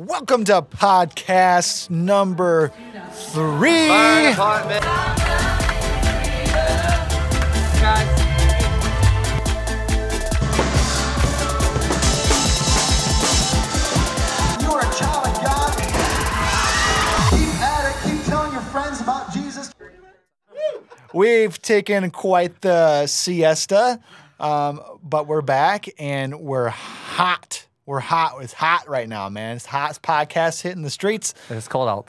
Welcome to podcast number three. You are a child of God. Keep at it. Keep telling your friends about Jesus. We've taken quite the siesta, um, but we're back and we're hot. We're hot. It's hot right now, man. It's hot. It's podcast hitting the streets. It's cold out.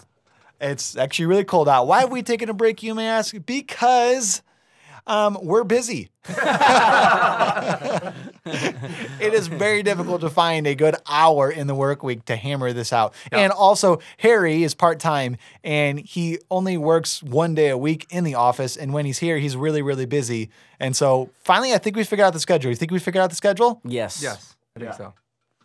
It's actually really cold out. Why have we taken a break, you may ask? Because um, we're busy. it is very difficult to find a good hour in the work week to hammer this out. And also, Harry is part time and he only works one day a week in the office. And when he's here, he's really, really busy. And so finally, I think we figured out the schedule. You think we figured out the schedule? Yes. Yes, I think so.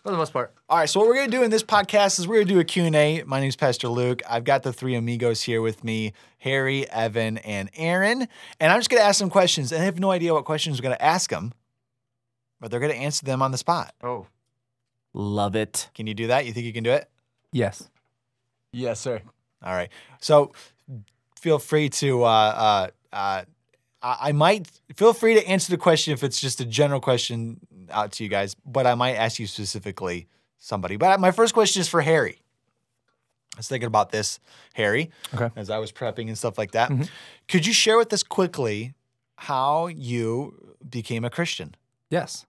For the most part. All right, so what we're gonna do in this podcast is we're gonna do a Q&A. My name's Pastor Luke. I've got the three amigos here with me, Harry, Evan, and Aaron. And I'm just gonna ask them questions, and I have no idea what questions we're gonna ask them, but they're gonna answer them on the spot. Oh. Love it. Can you do that? You think you can do it? Yes. Yes, sir. All right. So feel free to uh, uh, uh, I I might feel free to answer the question if it's just a general question out to you guys, but I might ask you specifically somebody. But my first question is for Harry. I was thinking about this, Harry, Okay. as I was prepping and stuff like that. Could you share with us quickly how you became a Christian? Yes.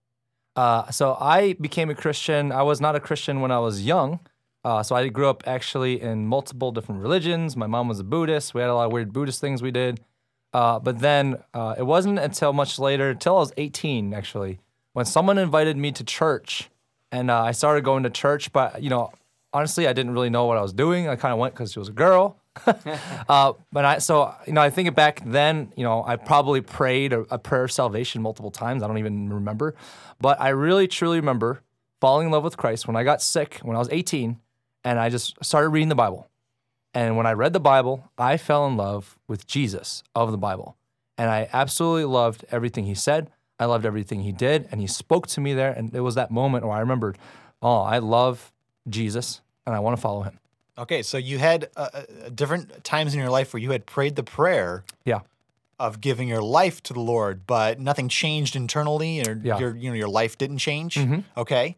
Uh, so I became a Christian. I was not a Christian when I was young. Uh, so I grew up actually in multiple different religions. My mom was a Buddhist. We had a lot of weird Buddhist things we did. Uh, but then uh, it wasn't until much later, until I was 18 actually, when someone invited me to church, and uh, I started going to church. But you know, honestly, I didn't really know what I was doing. I kind of went because she was a girl. uh, but I so you know I think back then you know I probably prayed a, a prayer of salvation multiple times. I don't even remember, but I really truly remember falling in love with Christ when I got sick when I was 18, and I just started reading the Bible. And when I read the Bible, I fell in love with Jesus of the Bible, and I absolutely loved everything he said. I loved everything he did, and he spoke to me there. And it was that moment where I remembered, oh, I love Jesus, and I want to follow him. Okay, so you had uh, uh, different times in your life where you had prayed the prayer Yeah. of giving your life to the Lord, but nothing changed internally, or Yeah. your you know your life didn't change. Okay,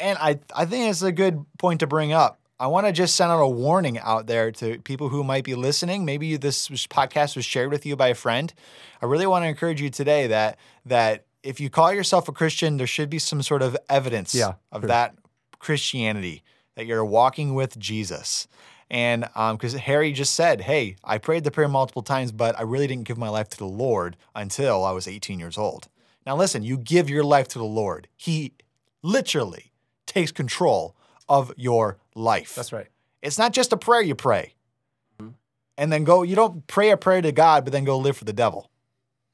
and I I think it's a good point to bring up. I want to just send out a warning out there to people who might be listening. Maybe this podcast was shared with you by a friend. I really want to encourage you today that that if you call yourself a Christian, there should be some sort of evidence Yeah, of sure. that Christianity that you're walking with Jesus. And um, because Harry just said, Hey, I prayed the prayer multiple times, but I really didn't give my life to the Lord until I was 18 years old. Now, listen, you give your life to the Lord, He literally takes control of your life. That's right. It's not just a prayer you pray and then go, you don't pray a prayer to God, but then go live for the devil.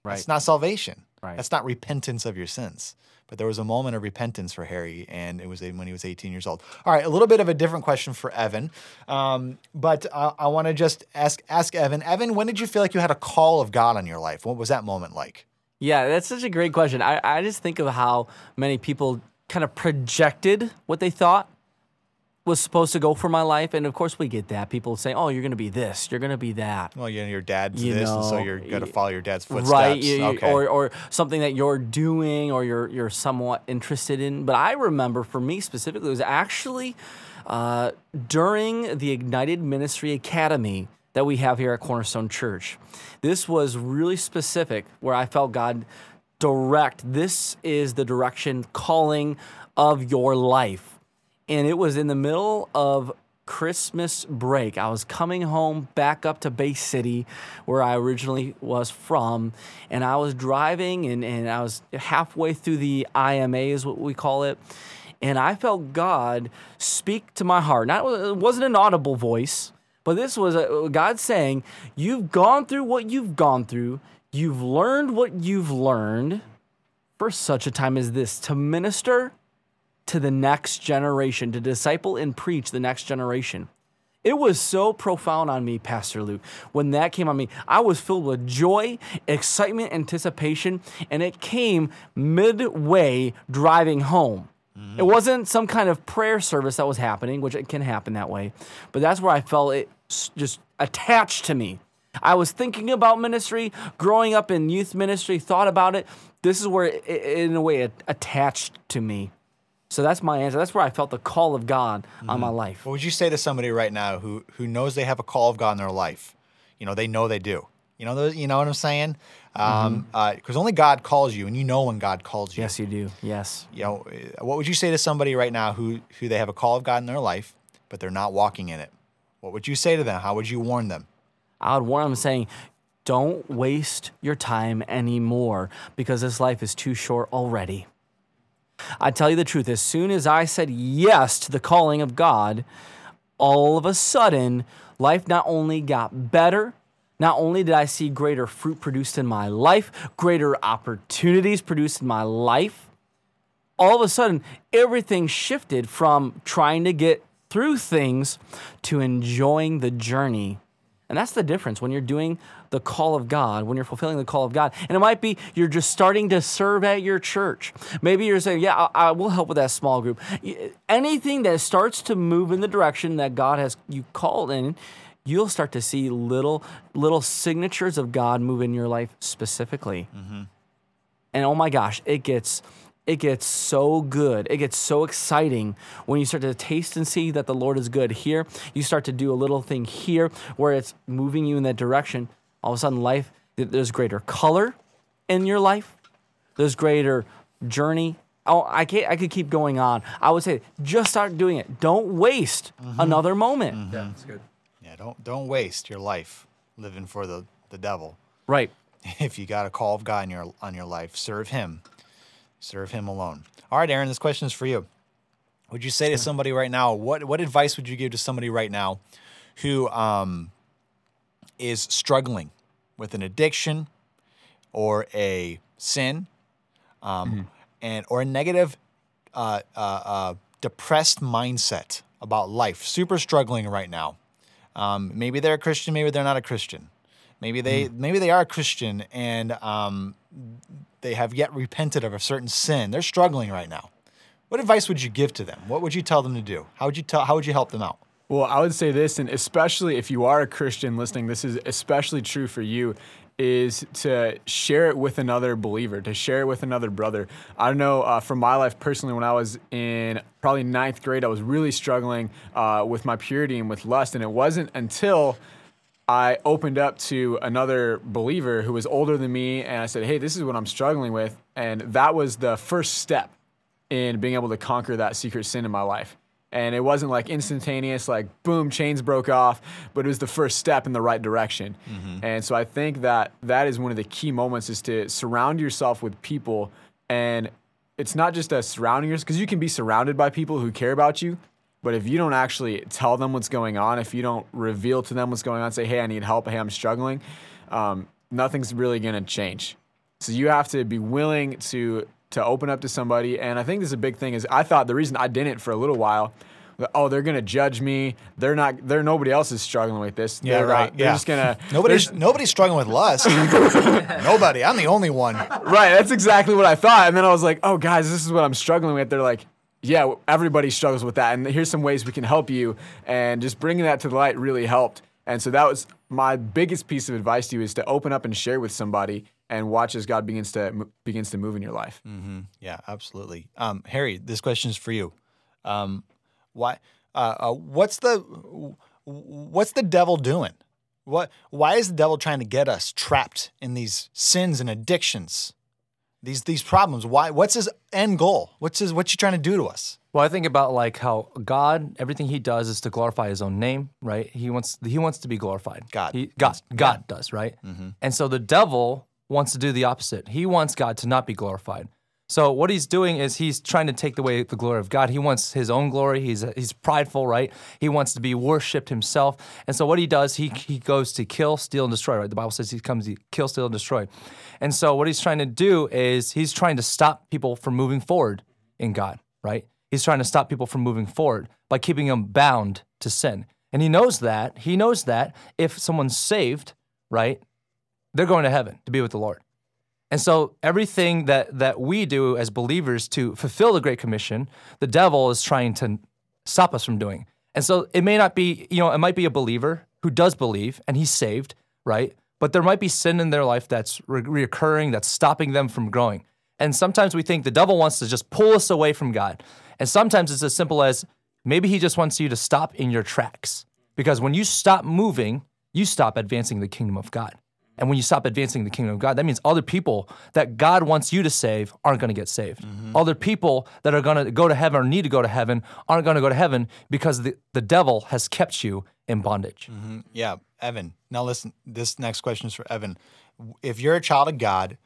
Right. That's not salvation. Right. That's not repentance of your sins. But there was a moment of repentance for Harry, and it was when he was 18 years old. All right, a little bit of a different question for Evan, um, but uh, I want to just ask ask Evan. Evan, when did you feel like you had a call of God on your life? What was that moment like? Yeah, that's such a great question. I, I just think of how many people kind of projected what they thought was supposed to go for my life. And of course, we get that. People say, oh, you're going to be this, you're going to be that. Well, you know, your dad's You this, and so you're going to follow your dad's footsteps. Right, you- okay. or or something that you're doing or you're you're somewhat interested in. But I remember for me specifically, it was actually uh, during the Ignited Ministry Academy that we have here at Cornerstone Church. This was really specific, where I felt God direct. This is the direction, calling of your life and it was in the middle of Christmas break. I was coming home back up to Bay City, where I originally was from, and I was driving and, and I was halfway through the IMA, is what we call it. And I felt God speak to my heart. Not, it wasn't an audible voice, but this was a, God saying, You've gone through what you've gone through, you've learned what you've learned for such a time as this to minister to the next generation, to disciple and preach the next generation. It was so profound on me, Pastor Luke. When that came on me, I was filled with joy, excitement, anticipation, and it came midway driving home. It wasn't some kind of prayer service that was happening, which it can happen that way, but that's where I felt it just attached to me. I was thinking about ministry, growing up in youth ministry, thought about it. This is where it- in a way, it attached to me. So that's my answer. That's where I felt the call of God on my life. What would you say to somebody right now who who knows they have a call of God in their life? You know, they know they do. You know, those, you know what I'm saying? Um, Because only God calls you, and you know when God calls you. Yes, you do. Yes. You know, uh, what would you say to somebody right now who who they have a call of God in their life, but they're not walking in it? What would you say to them? How would you warn them? I would warn them saying, don't waste your time anymore because this life is too short already. I tell you the truth, as soon as I said yes to the calling of God, all of a sudden, life not only got better, not only did I see greater fruit produced in my life, greater opportunities produced in my life, all of a sudden, everything shifted from trying to get through things to enjoying the journey. And that's the difference when you're doing the call of God, when you're fulfilling the call of God. And it might be you're just starting to serve at your church. Maybe you're saying, Yeah, I, I will help with that small group. Anything that starts to move in the direction that God has you called in, you'll start to see little little signatures of God move in your life specifically mm-hmm. and oh my gosh, it gets it gets so good. It gets so exciting when you start to taste and see that the Lord is good here. You start to do a little thing here where it's moving you in that direction. All of a sudden, life there's greater color in your life. There's greater journey. Oh, I can't. I could keep going on. I would say just start doing it. Don't waste mm-hmm. another moment. Mm-hmm. Yeah, that's good. Yeah, don't don't waste your life living for the the devil. Right. If you got a call of God in your on your life, serve Him, serve Him alone. All right, Aaron, this question is for you. Would you say to somebody right now, what what advice would you give to somebody right now who um, is struggling with an addiction or a sin, um, and or a negative, uh, uh, uh, depressed mindset about life, super struggling right now? Um, maybe they're a Christian, maybe they're not a Christian. Maybe they maybe they are a Christian and um, they have yet repented of a certain sin. They're struggling right now. What advice would you give to them? What would you tell them to do? How would you tell? How would you help them out? Well, I would say this, and especially if you are a Christian listening, this is especially true for you, is to share it with another believer, to share it with another brother. I don't know, uh, from my life personally, when I was in probably ninth grade, I was really struggling uh, with my purity and with lust. And it wasn't until I opened up to another believer who was older than me, and I said, Hey, this is what I'm struggling with. And that was the first step in being able to conquer that secret sin in my life. And it wasn't like instantaneous, like boom, chains broke off, but it was the first step in the right direction. Mm-hmm. And so I think that that is one of the key moments is to surround yourself with people. And it's not just a surrounding yourself, because you can be surrounded by people who care about you. But if you don't actually tell them what's going on, if you don't reveal to them what's going on, say, hey, I need help, hey, I'm struggling, um, nothing's really going to change. So you have to be willing to to open up to somebody. And I think this is a big thing. Is I thought the reason I didn't for a little while, oh, they're gonna judge me. They're not. They're nobody else is struggling with this. They're not- They're just gonna. Nobody's nobody's struggling with lust. Nobody. I'm the only one. right. That's exactly what I thought. And then I was like, oh, guys, this is what I'm struggling with. They're like. Yeah, everybody struggles with that, and here's some ways we can help you. And just bringing that to the light really helped. And so that was my biggest piece of advice to you: is to open up and share with somebody, and watch as God begins to begins to move in your life. Yeah, absolutely. Um, Harry, this question is for you. Um, why? Uh, uh, what's the what's the devil doing? What? Why is the devil trying to get us trapped in these sins and addictions? These these problems. Why? What's his end goal? What's his? What's he trying to do to us? Well, I think about like how God, everything He does is to glorify His own name, right? He wants He wants to be glorified. God. He, God, God does, right? Mm-hmm. And so the devil wants to do the opposite. He wants God to not be glorified. So what he's doing is he's trying to take away the glory of God. He wants his own glory. He's he's prideful, right? He wants to be worshipped himself. And so what he does, he he goes to kill, steal, and destroy. Right? The Bible says he comes to kill, steal, and destroy. And so what he's trying to do is he's trying to stop people from moving forward in God, right? He's trying to stop people from moving forward by keeping them bound to sin. And he knows that. He knows that if someone's saved, right, they're going to heaven to be with the Lord. And so everything that that we do as believers to fulfill the Great Commission, the devil is trying to stop us from doing. And so it may not be, you know, it might be a believer who does believe and he's saved, right? But there might be sin in their life that's re- reoccurring, that's stopping them from growing. And sometimes we think the devil wants to just pull us away from God. And sometimes it's as simple as maybe he just wants you to stop in your tracks. Because when you stop moving, you stop advancing the kingdom of God. And when you stop advancing the kingdom of God, that means other people that God wants you to save aren't going to get saved. Mm-hmm. Other people that are going to go to heaven or need to go to heaven aren't going to go to heaven because the, the devil has kept you in bondage. Mm-hmm. Yeah, Evan. Now listen, this next question is for Evan. If you're a child of God,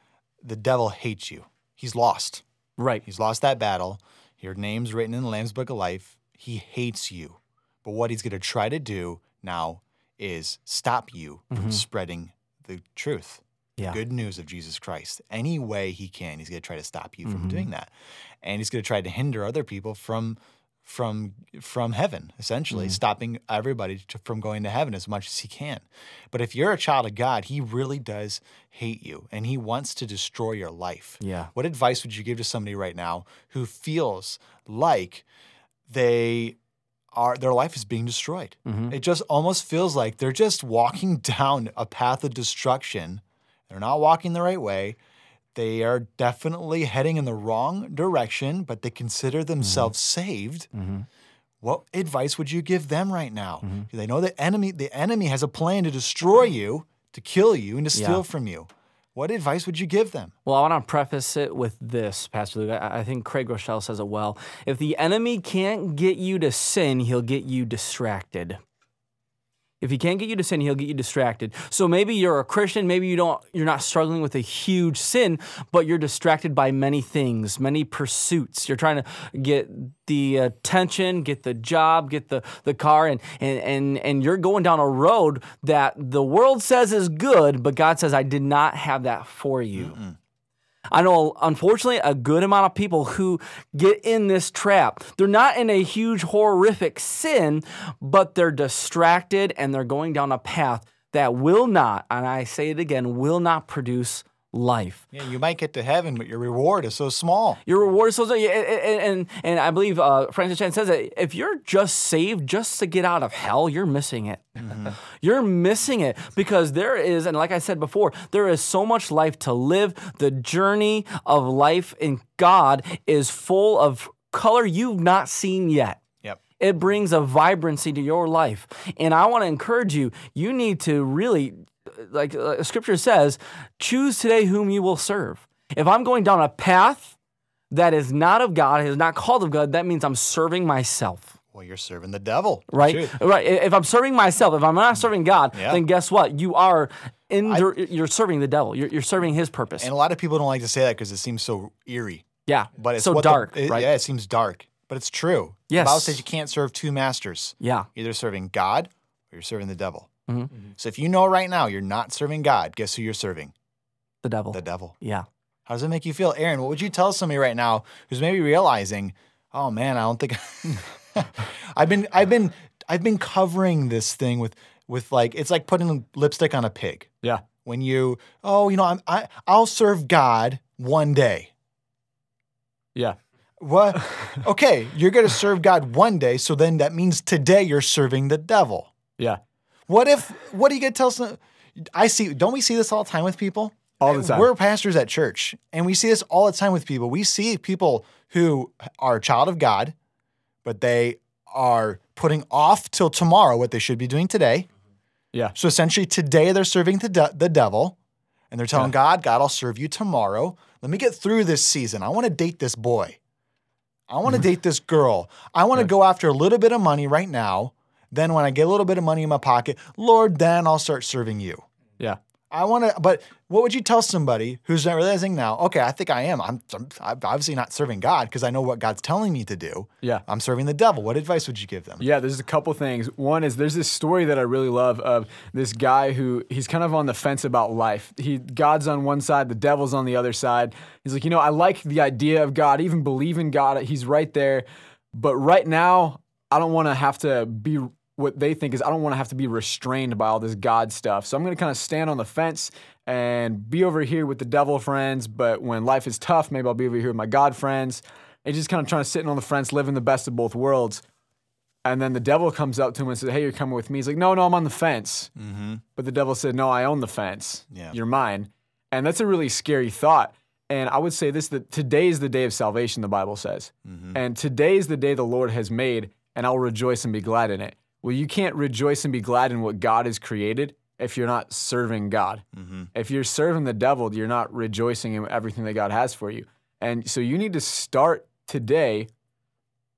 the devil hates you. He's lost. Right. He's lost that battle. Your name's written in the Lamb's Book of Life. He hates you. But what he's going to try to do now is stop you from mm-hmm. spreading the truth, Yeah. good news of Jesus Christ. Any way he can, he's going to try to stop you from doing mm-hmm. that. And he's going to try to hinder other people from from from heaven essentially mm. stopping everybody to, from going to heaven as much as he can but if you're a child of god he really does hate you and he wants to destroy your life Yeah. what advice would you give to somebody right now who feels like they are their life is being destroyed? Mm-hmm. It just almost feels like they're just walking down a path of destruction. They're not walking the right way. They are definitely heading in the wrong direction, but they consider mm-hmm. themselves saved. Mm-hmm. What advice would you give them right now? 'Cause They know the enemy the enemy has a plan to destroy you, to kill you, and to steal Yeah. from you. What advice would you give them? Well, I want to preface it with this, Pastor Luke. I, I think Craig Groeschel says it well. If the enemy can't get you to sin, he'll get you distracted. If he can't get you to sin, he'll get you distracted. So maybe you're a Christian, maybe you don't you're not struggling with a huge sin, but you're distracted by many things, many pursuits. You're trying to get the attention, get the job, get the, the car, and, and and and you're going down a road that the world says is good, but God says, I did not have that for you. I know, unfortunately, a good amount of people who get in this trap. They're not in a huge, horrific sin, but they're distracted and they're going down a path that will not, and I say it again, will not produce life. Yeah, you might get to heaven, but your reward is so small. Your reward is so, and, and, and I believe uh, Francis Chan says that if you're just saved just to get out of hell, you're missing it. You're missing it because there is, and like I said before, there is so much life to live. The journey of life in God is full of color you've not seen yet. Yep. It brings a vibrancy to your life. And I want to encourage you, you need to really, like uh, scripture says, choose today whom you will serve. If I'm going down a path that is not of God, is not called of God, that means I'm serving myself. Well, you're serving the devil. Right, Shoot. right. If I'm serving myself, if I'm not serving God, Yeah. then guess what? You are in. you're serving the devil. You're, you're serving His purpose. And a lot of people don't like to say that because it seems so eerie. yeah, But it's so what the- dark, it- right? Yeah, it seems dark, but it's true. Yes. The Bible says you can't serve two masters. Yeah. Either serving God or you're serving the devil. Mhm. So if you know right now you're not serving God, guess who you're serving? The devil. The devil. yeah. How does it make you feel, Aaron? What would you tell somebody right now who's maybe realizing, oh man, I don't think I've been I've been I've been covering this thing with with like it's like putting lipstick on a pig. Yeah. When you oh you know I'm I I'll serve God one day. Yeah. What? okay, you're going to serve God one day, so then that means today you're serving the devil. Yeah. What if? What are you to tell some? I see. Don't we see this all the time with people? All the time. We're pastors at church, and we see this all the time with people. We see people who are a child of God, but they are putting off till tomorrow what they should be doing today. Yeah. So essentially, today they're serving the, de- the devil, and they're telling God, God, I'll serve you tomorrow. Let me get through this season. I want to date this boy. I want to mm-hmm. date this girl. I want to go after a little bit of money right now. Then, when I get a little bit of money in my pocket, Lord, then I'll start serving you. Yeah. I want to, but what would you tell somebody who's not realizing now? Okay, I think I am. I'm, I'm, I'm obviously not serving God because I know what God's telling me to do. Yeah. I'm serving the devil. What advice would you give them? Yeah, there's a couple things. One is there's this story that I really love of this guy who he's kind of on the fence about life. He God's on one side, the devil's on the other side. He's like, you know, I like the idea of God, even believe in God. He's right there, but right now I don't want to have to be what they think is I don't want to have to be restrained by all this God stuff. So I'm going to kind of stand on the fence and be over here with the devil friends. But when life is tough, maybe I'll be over here with my God friends. And just kind of trying to sit on the fence, living the best of both worlds. And then the devil comes up to him and says, Hey, you're coming with me. He's like, No, no, I'm on the fence. Mm-hmm. But the devil said, No, I own the fence. Yeah. You're mine. And that's a really scary thought. And I would say this that today is the day of salvation, the Bible says. Mm-hmm. And today is the day the Lord has made, and I'll rejoice and be glad in it. Well, you can't rejoice and be glad in what God has created if you're not serving God. Mm-hmm. If you're serving the devil, you're not rejoicing in everything that God has for you. And so you need to start today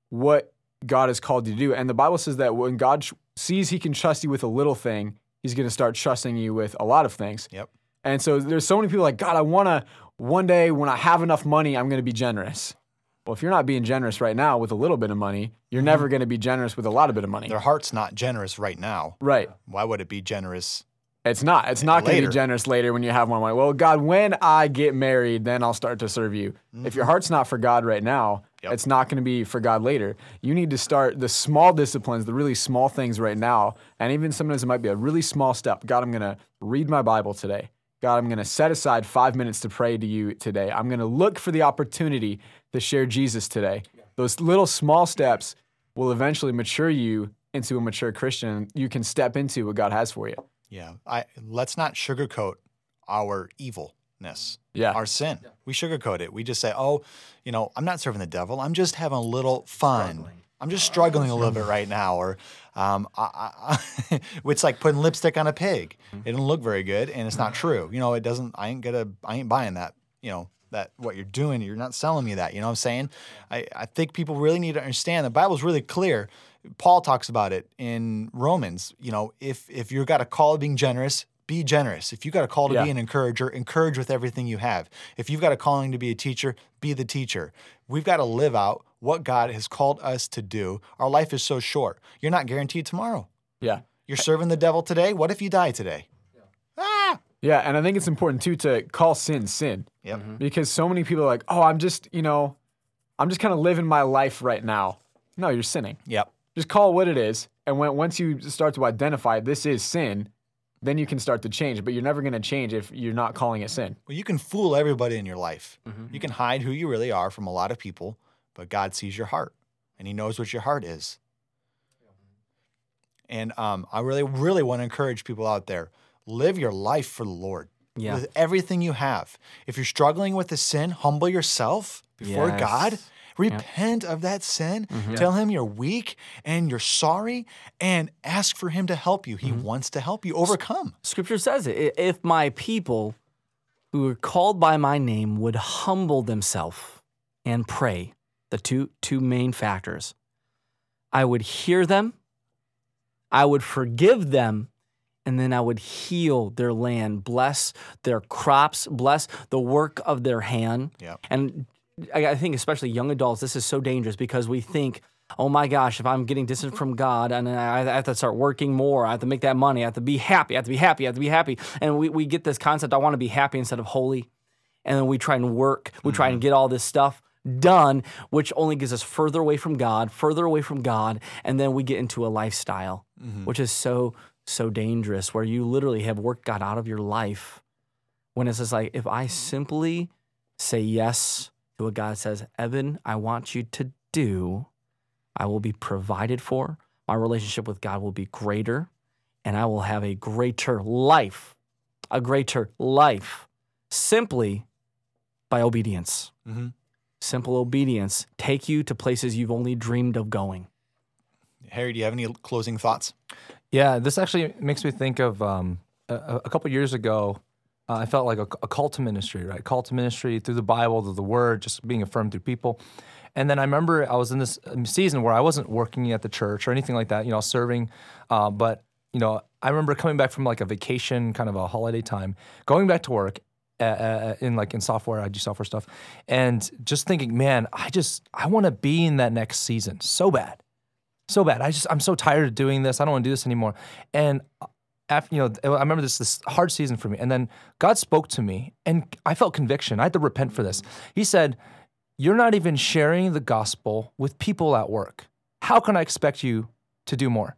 what God has called you to do. And the Bible says that when God sh- sees he can trust you with a little thing, he's going to start trusting you with a lot of things. Yep. And so there's so many people like, God, I want to, one day when I have enough money, I'm going to be generous. Well, if you're not being generous right now with a little bit of money, you're mm-hmm. never going to be generous with a lot of bit of money. Their heart's not generous right now. Right. Why would it be generous? It's not. It's not going to be generous later when you have more money. Well, God, when I get married, then I'll start to serve you. If your mm-hmm. heart's not for God right now, Yep. it's not going to be for God later. You need to start the small disciplines, the really small things right now. And even sometimes it might be a really small step. God, I'm going to read my Bible today. God, I'm going to set aside five minutes to pray to you today. I'm going to look for the opportunity to share Jesus today. Those little small steps will eventually mature you into a mature Christian. You can step into what God has for you. Yeah. I let's not sugarcoat our evilness. Yeah. Our sin. We sugarcoat it. We just say, "Oh, you know, I'm not serving the devil. I'm just having a little fun. I'm just struggling a little bit right now." Or, um, I, I, it's like putting lipstick on a pig. It doesn't look very good, and it's not true. You know, it doesn't. I ain't gonna. I ain't buying that. You know that what you're doing. You're not selling me that. You know what I'm saying? I, I think people really need to understand. The Bible's really clear. Paul talks about it in Romans. You know, if if you've got a call of being generous, be generous. If you got a call to Yeah. be an encourager, encourage with everything you have. If you've got a calling to be a teacher, be the teacher. We've got to live out what God has called us to do. Our life is so short. You're not guaranteed tomorrow. Yeah. You're serving the devil today. What if you die today? Ah! Yeah, and I think it's important too to call sin sin Yep. because so many people are like, "Oh, I'm just, you know, I'm just kind of living my life right now." No, you're sinning. Yep. Just call it what it is, and when once you start to identify this is sin, then you can start to change. But you're never going to change if you're not calling it sin. Well, you can fool everybody in your life. You can hide who you really are from a lot of people, but God sees your heart and He knows what your heart is. And um, I really, really want to encourage people out there live your life for the Lord Yeah. with everything you have. If you're struggling with a sin, humble yourself before God. Yes. Repent of that sin. Tell him you're weak and you're sorry and ask for him to help you. He wants to help you overcome. Scripture says it. If my people who are called by my name would humble themselves and pray, the two two main factors, I would hear them, I would forgive them, and then I would heal their land, bless their crops, bless the work of their hand. Yep. And I I think especially young adults, this is so dangerous because we think, oh my gosh, if I'm getting distant from God and I I have to start working more, I have to make that money, I have to be happy, I have to be happy, I have to be happy. And we, we get this concept, I want to be happy instead of holy. And then we try and work, we try and mm-hmm. get all this stuff done, which only gets us further away from God, further away from God. And then we get into a lifestyle, which is so, so dangerous, where you literally have worked God out of your life. When it's just like, if I simply say yes to what God says, Evan, I want you to do, I will be provided for. My relationship with God will be greater, and I will have a greater life, a greater life simply by obedience. Mhm. Simple obedience take you to places you've only dreamed of going. Harry, do you have any closing thoughts? Yeah, this actually makes me think of um, a, a couple years ago. Uh, I felt like a, a call to ministry, right? Call to ministry through the Bible, through the Word, just being affirmed through people. And then I remember I was in this um, season where I wasn't working at the church or anything like that, you know, serving. Uh, but you know, I remember coming back from like a vacation, kind of a holiday time, going back to work uh, uh, in like in software. I do software stuff, and just thinking, man, I just I want to be in that next season so bad so bad. I just I'm so tired of doing this. I don't want to do this anymore. And after you know, I remember this this hard season for me. And then God spoke to me, and I felt conviction. I had to repent for this. He said, "You're not even sharing the gospel with people at work. How can I expect you to do more?"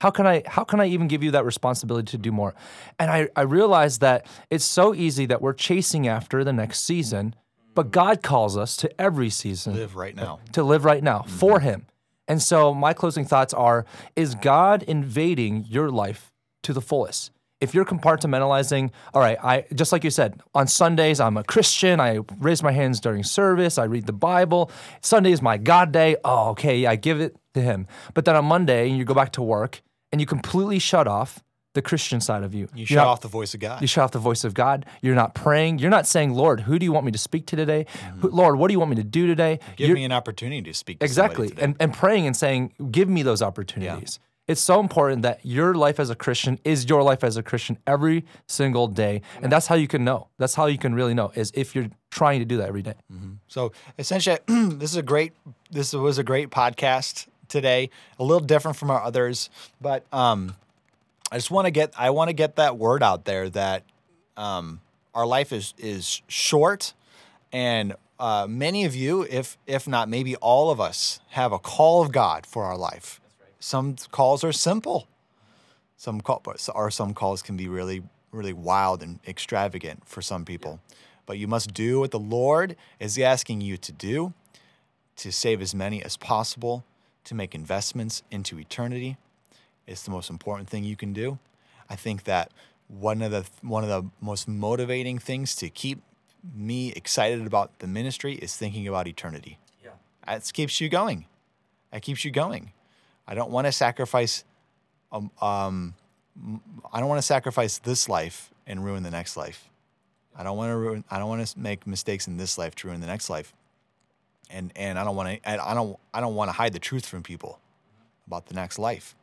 How can I how can I even give you that responsibility to do more? And I, I realized that it's so easy that we're chasing after the next season, but mm-hmm. God calls us to every season Live right now. to live right now mm-hmm. for him. And so my closing thoughts are is God invading your life to the fullest? If you're compartmentalizing, all right, I just like you said, on Sundays I'm a Christian, I raise my hands during service, I read the Bible. Sunday is my God day. Oh, okay, yeah, I give it to him. But then on Monday you go back to work and you completely shut off the Christian side of you. You shut not- off the voice of God. you shut off the voice of God. You're not praying. You're not saying, Lord, who do you want me to speak to today? Who, Lord, what do you want me to do today? Mm-hmm. Give You're- me an opportunity to speak to exactly. And, and praying and saying, give me those opportunities. It's so important that your life as a Christian is your life as a Christian every single day. And that's how you can know. That's how you can really know is if you're trying to do that every day. So essentially, this is a great. This was a great podcast today. A little different from our others, but um, I just want to get. I want to get that word out there that um, our life is is short, and uh, many of you, if if not maybe all of us, have a call of God for our life. Some calls are simple. Some call, or some calls can be really, really wild and extravagant for some people. But you must do what the Lord is asking you to do to save as many as possible, to make investments into eternity. It's the most important thing you can do. I think that one of the one of the most motivating things to keep me excited about the ministry is thinking about eternity. Yeah. That keeps you going. That keeps you going. I don't want to sacrifice um, um I don't want to sacrifice this life and ruin the next life. I don't want to ruin I don't want to make mistakes in this life to ruin the next life. And and I don't want to I don't I don't want to hide the truth from people about the next life.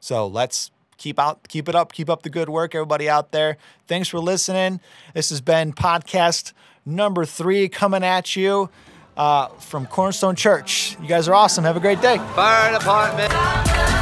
So let's keep out keep it up, keep up the good work everybody out there. Thanks for listening. This has been podcast number 3 coming at you uh, from Cornerstone Church. You guys are awesome. Have a great day. Fire department.